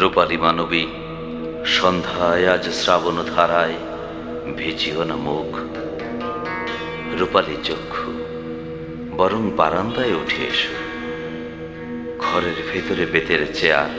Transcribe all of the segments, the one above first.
রূপালী মানবী, সন্ধ্যায় আজ শ্রাবণ ধারায় ভিজিও না মুখ। রূপালী চক্ষু বরং বারান্দায় উঠে এসো। ঘরের ভেতরে বেতের চেয়ার,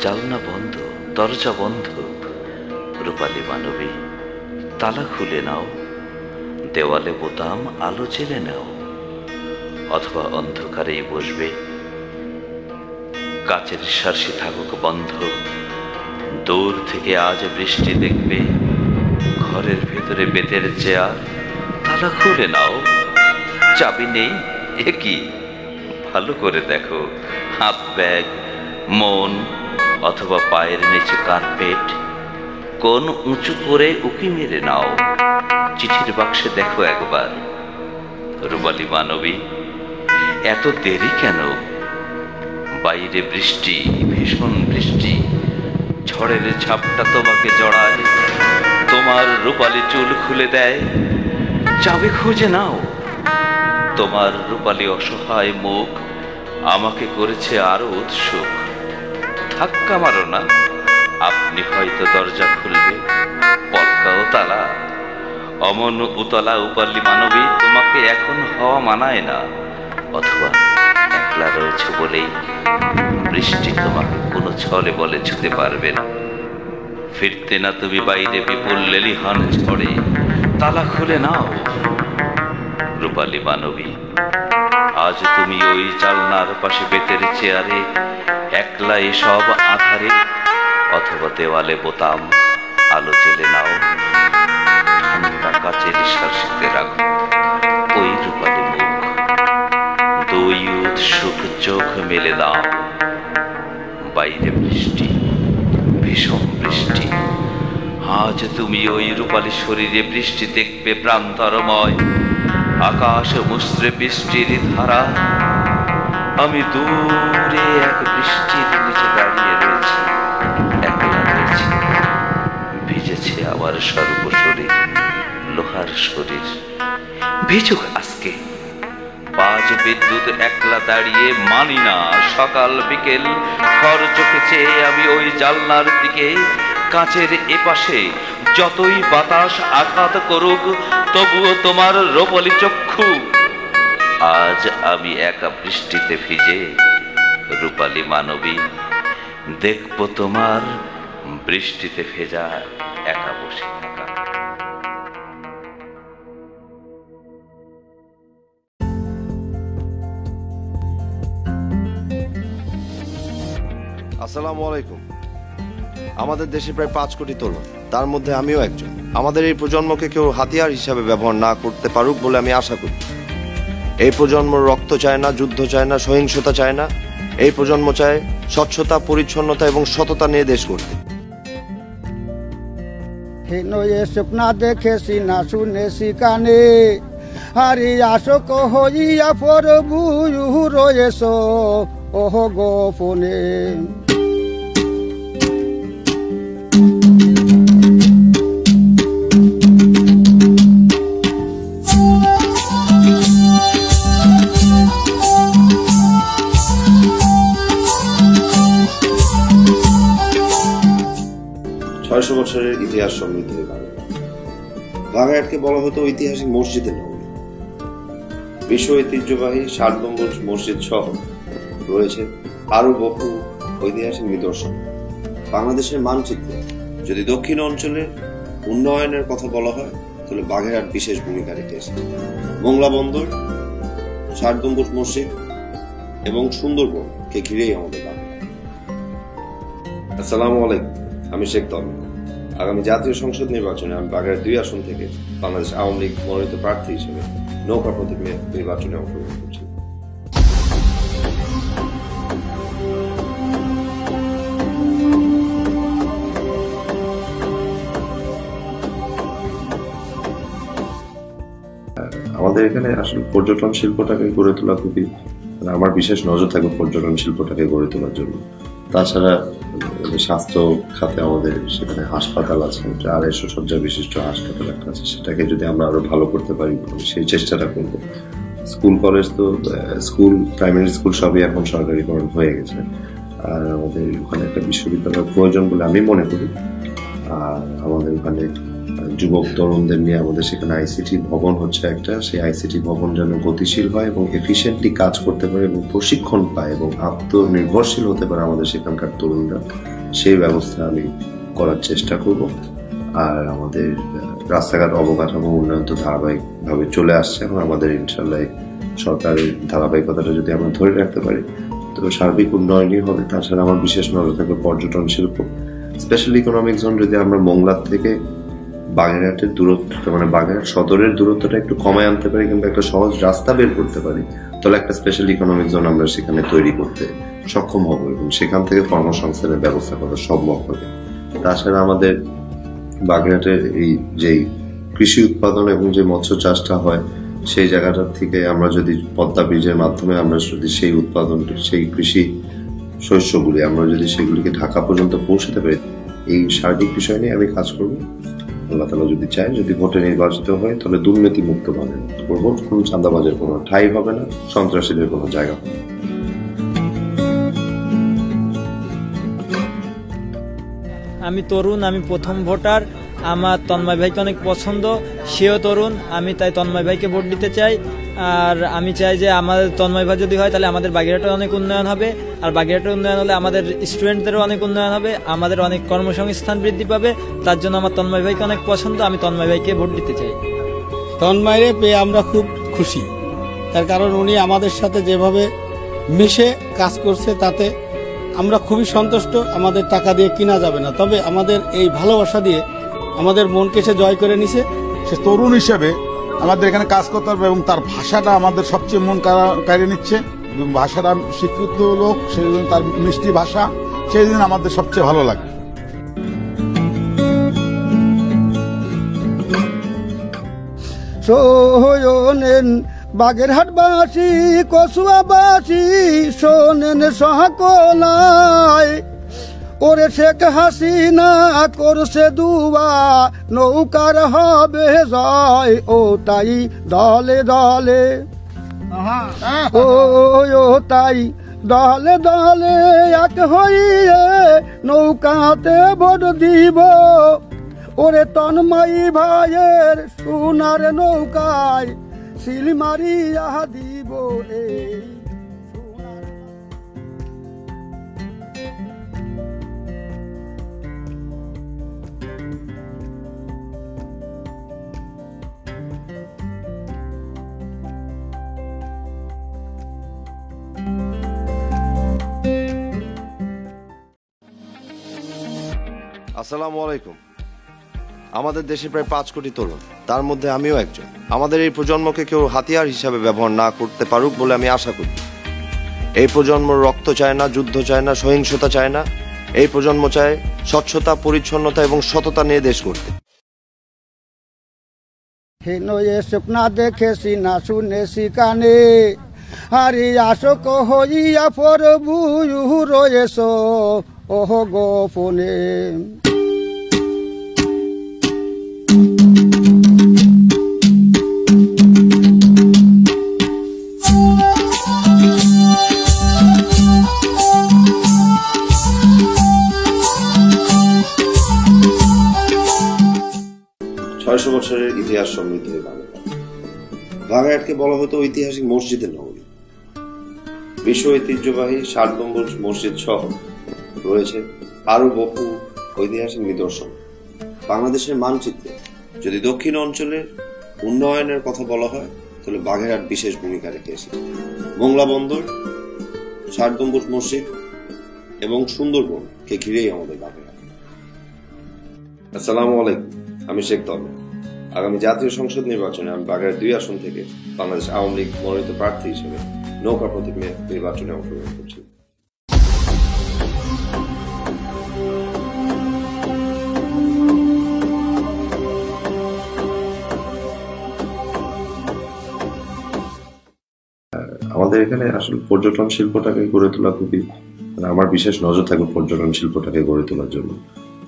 জালনা বন্ধ, দরজা বন্ধ। রূপালী মানবী, তালা খুলে নাও, দেওয়ালে বোতাম, আলো জেলে নাও। অথবা অন্ধকারেই বসবে কাচের শার্সি থাকুক বন্ধ। দূর থেকে আজ বৃষ্টি দেখবে, ঘরের ভেতরে বেতের চেয়ার। তালা খুলে নাও, চাবি নেই, এ কি? ভালো করে দেখো হাত ব্যাগ, মন অথবা পায়ের নিচে কার্পেট। কোন উঁচু করে উকি মেরে নাও। চিঠির বাক্সে দেখো একবার। রুবালি মানবী, এত দেরি কেন? বাইরে বৃষ্টি, ভীষণ বৃষ্টি। ঝড়ের ছাপটা তোমাকে জড়ায়, তোমার রূপালি চুল খুলে দেয়। চাবি খুঁজে নাও। তোমার রূপালি অসহায় মুখ আমাকে করেছে আরও উৎসুক। ধাক্কা মারো না, আপনি হয়তো দরজা খুলবে, পলকাও তালা। অমন উতলা উপালি মানবী তোমাকে এখন হওয়া মানায় না, অথবা একলা রয়েছে বলেই বৃষ্টি তোমাকে কোনো ছলে বলে ছুতে পারবে না। ফিরতে না তুমি বাইরে বিপুল লেলিহান ঝড়ে, তালা খুলে নাও। রূপালী মানবী, আজ তুমি ওই জালনার পাশে বেতের চেয়ারে একলা এসব আধারে, অথবা দেওয়ালে বোতাম, আলো চেলে নাও। ঠান্ডা কাচের শাসিতে রাখো ওই রূপালী মুখ। দুই উৎসুক চোখ মেলে দাও। বাইরে বৃষ্টি, ভীষণ বৃষ্টি। আজ তুমি ওই রূপালী শরীরে বৃষ্টি দেখবে প্রান্তরময়। আকাশ মুশ্রে বৃষ্টির ধারা। আমি দূরে এক বৃষ্টির নিচে দাঁড়িয়ে রয়েছি। রয়েছি। ভিজেছে আমার সর্বশরীর, লোহার শরীর। ভিজুক আজকে। বাজ বিদ্যুৎ একলা দাঁড়িয়ে মানি না। সকাল বিকেল খর চোখে চেয়ে আমি ওই জালনার দিকে। কাঁচের এপাশে যতই বাতাস আঘাত করুক, তবুও তোমার রোপলি চক্ষু। আজ আমি একা বৃষ্টিতে ভিজে রূপালী মানবী। দেখব তোমার বৃষ্টিতে ভেজা একা বসে থাকা। আসসালামু আলাইকুম। আমাদের দেশে প্রায় পাঁচ কোটি তরুণ। তার মধ্যে আমিও একজন। আমাদের এই প্রজন্মকে কেউ হাতিয়ার হিসাবে ব্যবহার না করতে পারুক বলে আমি আশা করি। এই প্রজন্ম রক্ত চায় না, যুদ্ধ চায় না, সহিংসতা চায় না। এই প্রজন্ম চায় স্বচ্ছতা, পরিচ্ছন্নতা এবং সততা নিয়ে দেশ করতে স্বপ্না দেখেছি না শুনেছি কানে? হারি আশোক হইয়া প্রভু রয়েছ। ওহ গোপনে ছয়শো বছরের ইতিহাস সমৃদ্ধ এই বাংলা বলা হতো ঐতিহাসিক মসজিদের নগরী বিশ্ব ঐতিহ্যবাহী ষাট গম্বুজ মসজিদ সহ রয়েছে আরও বহু ঐতিহাসিক নিদর্শন। বাংলাদেশের মানচিত্রে, যদি দক্ষিণ অঞ্চলের উন্নয়নের কথা বলা হয়, তাহলে বাগেরহাট বিশেষ ভূমিকা রেখেছে। মোংলা বন্দর, ষাট গম্বুজ মসজিদ এবং সুন্দরবনকে ঘিরেই আমাদের বাংলা। আসসালামু আলাইকুম, আমি শেখ তমিম আগামী জাতীয় সংসদ নির্বাচনে আমি বাগেরহাট দুই আসন থেকে বাংলাদেশ আওয়ামী লীগ মনোনীত প্রার্থী হিসেবে নৌকা প্রতীক নির্বাচনে অংশগ্রহণ করছি। আমাদের এখানে আসলে পর্যটন শিল্পটাকে গড়ে তোলা খুবই মানে আমার বিশেষ নজর থাকবে পর্যটন শিল্পটাকে গড়ে তোলার জন্য। তাছাড়া স্বাস্থ্য খাতে আমাদের সেখানে হাসপাতাল আছে আড়াইশো শয্যা বিশিষ্ট হাসপাতাল একটা আছে, সেটাকে যদি আমরা আরও ভালো করতে পারি সেই চেষ্টাটা করব। স্কুল, কলেজ তো স্কুল, প্রাইমারি স্কুল সবই এখন সরকারিকরণ হয়ে গেছে। আর আমাদের ওখানে একটা বিশ্ববিদ্যালয়ের প্রয়োজন বলে আমি মনে করি। আর আমাদের ওখানে যুবক তরুণদের নিয়ে আমাদের সেখানে আইসিটি ভবন হচ্ছে একটা। সেই আইসিটি ভবন যেন গতিশীল হয় এবং এফিসিয়েন্টলি কাজ করতে পারে এবং প্রশিক্ষণ পায় এবং আত্মনির্ভরশীল হতে পারে আমাদের সেখানকার তরুণরা, সেই ব্যবস্থা আমি করার চেষ্টা করব। আর আমাদের রাস্তাঘাট অবকাঠামো উন্নয়ন তো ধারাবাহিকভাবে চলে আসছে এখন। আমাদের ইনশাল্লাহ সরকারের ধারাবাহিকতাটা যদি আমরা ধরে রাখতে পারি, তো সার্বিক উন্নয়নই হবে। তাছাড়া আমার বিশেষ নজর থাকবে পর্যটন শিল্প। স্পেশাল ইকোনমিক জোন যদি আমরা মোংলার থেকে বাগেরহাটের দূরত্ব মানে বাগেরহাট সদরের দূরত্বটা একটু কমায় আনতে পারি কিংবা একটা সহজ রাস্তা বের করতে পারি। তাহলে একটা স্পেশাল ইকোনমিক জোন আমরা সেখানে তৈরি করতে সক্ষম হব এবং সেখান থেকে কর্মসংস্থানের ব্যবস্থা করা সম্ভব হবে। তাছাড়া আমাদের বাগেরহাটের এই যেই কৃষি উৎপাদন এবং যে মৎস্য চাষটা হয়, সেই জায়গাটার থেকে আমরা যদি পদ্মা ব্রিজের মাধ্যমে আমরা যদি সেই উৎপাদন সেই কৃষি শস্যগুলি, আমরা যদি সেগুলিকে ঢাকা পর্যন্ত পৌঁছাতে পারি, এই সার্বিক বিষয় নিয়ে আমি কাজ করব। আল্লাহ তালা যদি চায়, যদি ভোটে নির্বাচিত হয়, তাহলে দুর্নীতি মুক্ত ভাবে করব কোনো চাঁদাবাজের কোনো ঠাই হবে না, সন্ত্রাসীদের কোনো জায়গা হবে। আমি তরুণ, আমি প্রথম ভোটার আমার তন্ময় ভাইকে অনেক পছন্দ, সেও তরুণ, আমি তাই তন্ময় ভাইকে ভোট দিতে চাই। আর আমি চাই যে আমাদের তন্ময় ভাই যদি হয়, তাহলে আমাদের বাগেরহাটের অনেক উন্নয়ন হবে। আর বাগেরহাটের উন্নয়ন হলে আমাদের স্টুডেন্টদেরও অনেক উন্নয়ন হবে, আমাদের অনেক কর্মসংস্থান বৃদ্ধি পাবে। তার জন্য আমার তন্ময় ভাইকে অনেক পছন্দ, আমি তন্ময় ভাইকে ভোট দিতে চাই। তন্ময়রে পেয়ে আমরা খুব খুশি। তার কারণ উনি আমাদের সাথে যেভাবে মিশে কাজ করছে, তাতে আমরা খুবই সন্তুষ্ট। আমাদের টাকা দিয়ে কিনা যাবে না। তবে আমাদের এই ভালোবাসা দিয়ে আমাদের মনকে সে জয় করে নিছে। সে তরুণ হিসেবে আমাদের এখানে কাজ করতে হবে এবং তার ভাষাটা আমাদের সবচেয়ে মন কাড়া- কাড়িয়ে নিচ্ছে। এবং ভাষাটা স্বীকৃত লোক সেই জন্য তার মিষ্টি ভাষা সেই জন্য আমাদের সবচেয়ে ভালো লাগে। শোনেন বাগেরহাটবাসী কসুয়াবাসী শোনেন সহকলায় ওরে শেখ হাসিনা করছে দুয়া নৌকার হবে জয় ও তাই দলে দলে। ও ও তাই দলে দলে এক হইয়ে নৌকাতে ভোট দিব। ওরে তন্ময়ী ভাইয়ের সোনার নৌকায় সিল মারিয়া দিব এই আসসালামু আলাইকুম। আমাদের দেশে প্রায় পাঁচ কোটি তরুণ। তার মধ্যে আমিও একজন। আমাদের এই প্রজন্মকে কেউ হাতিয়ার হিসাবে ব্যবহার না করতে পারুক বলে আমি আশা করি। এই প্রজন্ম রক্ত চায় না, যুদ্ধ চায় না, সহিংসতা চায় না। এই প্রজন্ম চায় স্বচ্ছতা, পরিচ্ছন্নতা এবং সততা নিয়ে দেশ করতে দেখেছি না শুনেছি কানে? হারি আশোক হইয়া প্রভু রয়েছ, ওহ গোপনে সমৃদ্ধ এই বাংলা বাগেরহাটকে বলা হতো ঐতিহাসিক মসজিদের নগরী। বিশ্ব ঐতিহ্যবাহী ষাট গম্বুজ মসজিদ সহ রয়েছে আরও বহু ঐতিহাসিক নিদর্শন। বাংলাদেশের মানচিত্রে যদি দক্ষিণ অঞ্চলের উন্নয়নের কথা বলা হয়, তাহলে বাগেরহাট বিশেষ ভূমিকা রেখেছে মোংলা বন্দর, ষাট গম্বুজ মসজিদ এবং সুন্দরবনকে ঘিরেই আমাদের বাগেরহাট আসসালামু আলাইকুম, আমি শেখ তবে আগামী জাতীয় সংসদ নির্বাচনে আমি বাগেরহাট দুই আসন থেকে বাংলাদেশ আওয়ামী লীগ মনোনীত প্রার্থী হিসেবে নৌকা প্রতীক নির্বাচনে অংশগ্রহণ করছি। আমাদের এখানে আসলে পর্যটন শিল্পটাকে গড়ে তোলা খুবই মানে আমার বিশেষ নজর থাকবে পর্যটন শিল্পটাকে গড়ে তোলার জন্য।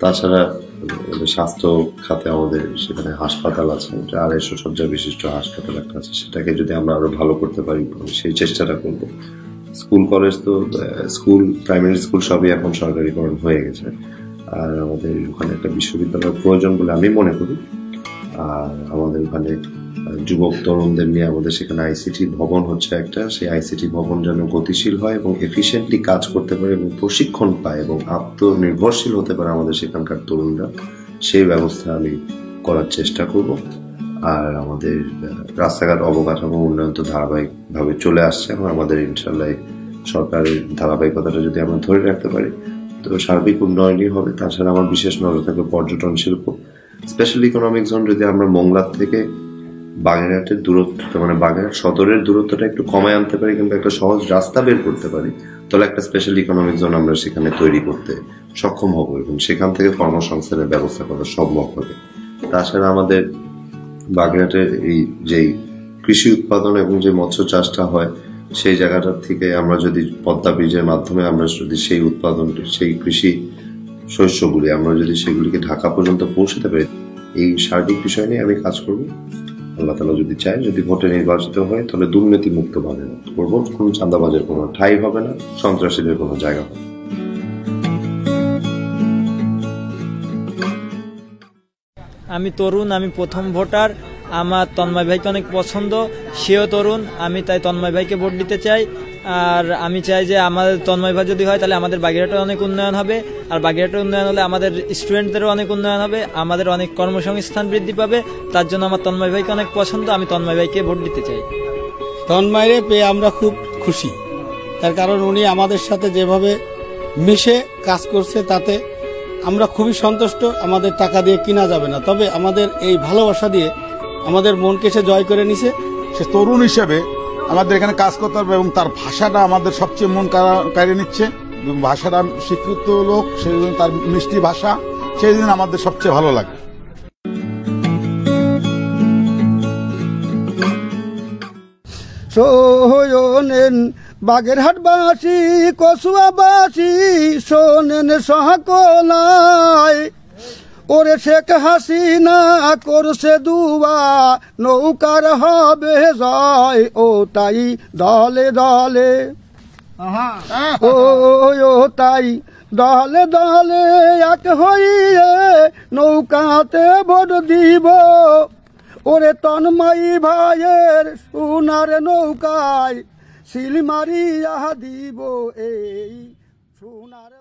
তাছাড়া স্বাস্থ্য খাতে আমাদের সেখানে হাসপাতাল আছে, এটা আড়াইশো শয্যা বিশিষ্ট হাসপাতাল একটা আছে, সেটাকে যদি আমরা আরও ভালো করতে পারি সেই চেষ্টাটা করব। স্কুল, কলেজ তো স্কুল, প্রাইমারি স্কুল সবই এখন সরকারিকরণ হয়ে গেছে। আর আমাদের ওখানে একটা বিশ্ববিদ্যালয়ের প্রয়োজন বলে আমি মনে করি। আর আমাদের ওখানে যুবক তরুণদের নিয়ে আমাদের সেখানে আইসিটি ভবন হচ্ছে একটা। সেই আইসিটি ভবন যেন গতিশীল হয় এবং এফিসিয়েন্টলি কাজ করতে পারে এবং প্রশিক্ষণ পায় এবং আত্মনির্ভরশীল হতে পারে আমাদের সেখানকার তরুণরা, সেই ব্যবস্থা আমি করার চেষ্টা করব। আর আমাদের রাস্তাঘাট অবকাঠামো উন্নয়ন তো ধারাবাহিকভাবে চলে আসছে এবং আমাদের ইনশাল্লাহ সরকারের ধারাবাহিকতাটা যদি আমরা ধরে রাখতে পারি, তো সার্বিক উন্নয়নই হবে। তাছাড়া আমার বিশেষ নজর থাকবে পর্যটন শিল্প। স্পেশাল ইকোনমিক জোন যদি আমরা মোংলার থেকে বাগেরহাটের দূরত্ব মানে বাগেরহাট সদরের দূরত্বটা একটু কমায় আনতে পারি কিংবা একটা সহজ রাস্তা বের করতে পারি, তাহলে একটা স্পেশাল ইকোনমিক জোন আমরা সেখানে তৈরি করতে সক্ষম হব এবং সেখান থেকে কর্মসংস্থানের ব্যবস্থা করা সম্ভব হবে। তাছাড়া আমাদের বাগেরহাটের এই যেই কৃষি উৎপাদন এবং যে মৎস্য চাষটা হয়, সেই জায়গাটার থেকে আমরা যদি পদ্মা ব্রিজের মাধ্যমে আমরা যদি সেই উৎপাদন, সেই কৃষি শস্যগুলি আমরা যদি সেগুলিকে ঢাকা পর্যন্ত পৌঁছাতে পারি, এই সার্বিক বিষয় নিয়ে আমি কাজ করব। আল্লাহ তালা যদি চায়, যদি ভোটে নির্বাচিত হয়, তাহলে দুর্নীতি মুক্ত ভাবে করব। কোনো চাঁদাবাজের কোনো ঠাই হবে না, সন্ত্রাসীদের কোনো জায়গা হবে আমি তরুণ, আমি প্রথম ভোটার। আমার তন্ময় ভাইকে অনেক পছন্দ, সেও তরুণ, আমি তাই তন্ময় ভাইকে ভোট দিতে চাই। আর আমি চাই যে আমাদের তন্ময় ভাই যদি হয়, তাহলে আমাদের বাগেরহাটের অনেক উন্নয়ন হবে। আর বাগেরহাটের উন্নয়ন হলে আমাদের স্টুডেন্টদেরও অনেক উন্নয়ন হবে, আমাদের অনেক কর্মসংস্থান বৃদ্ধি পাবে। তার জন্য আমার তন্ময় ভাইকে অনেক পছন্দ, আমি তন্ময় ভাইকে ভোট দিতে চাই। তন্ময়রে পেয়ে আমরা খুব খুশি। তার কারণ উনি আমাদের সাথে যেভাবে মিশে কাজ করছে, তাতে আমরা খুবই সন্তুষ্ট। আমাদের টাকা দিয়ে কিনা যাবে না। তবে আমাদের এই ভালোবাসা দিয়ে আমাদের মনকে সে জয় করে নিছে। সে তরুণ হিসেবে আমাদের এখানে কাজ করতে হবে এবং তার ভাষাটা আমাদের সবচেয়ে মন কাড়া- নিচ্ছে। ভাষাটা স্বীকৃত লোক সেই জন্য তার মিষ্টি ভাষা সেই জন্য আমাদের সবচেয়ে ভালো লাগে। শোনেন বাগেরহাটবাসী কসুয়াবাসী শোনেন সহকলায়। ওরে শেখ হাসিনা করছে দুয়া নৌকার হবে জয় ও তাই দলে দলে। ও ও তাই দলে দলে এক হইয়ে নৌকাতে ভোট দিব। ওরে তন্ময়ী ভাইয়ের সোনার নৌকায় সিল মারিয়া দিব এই সোনার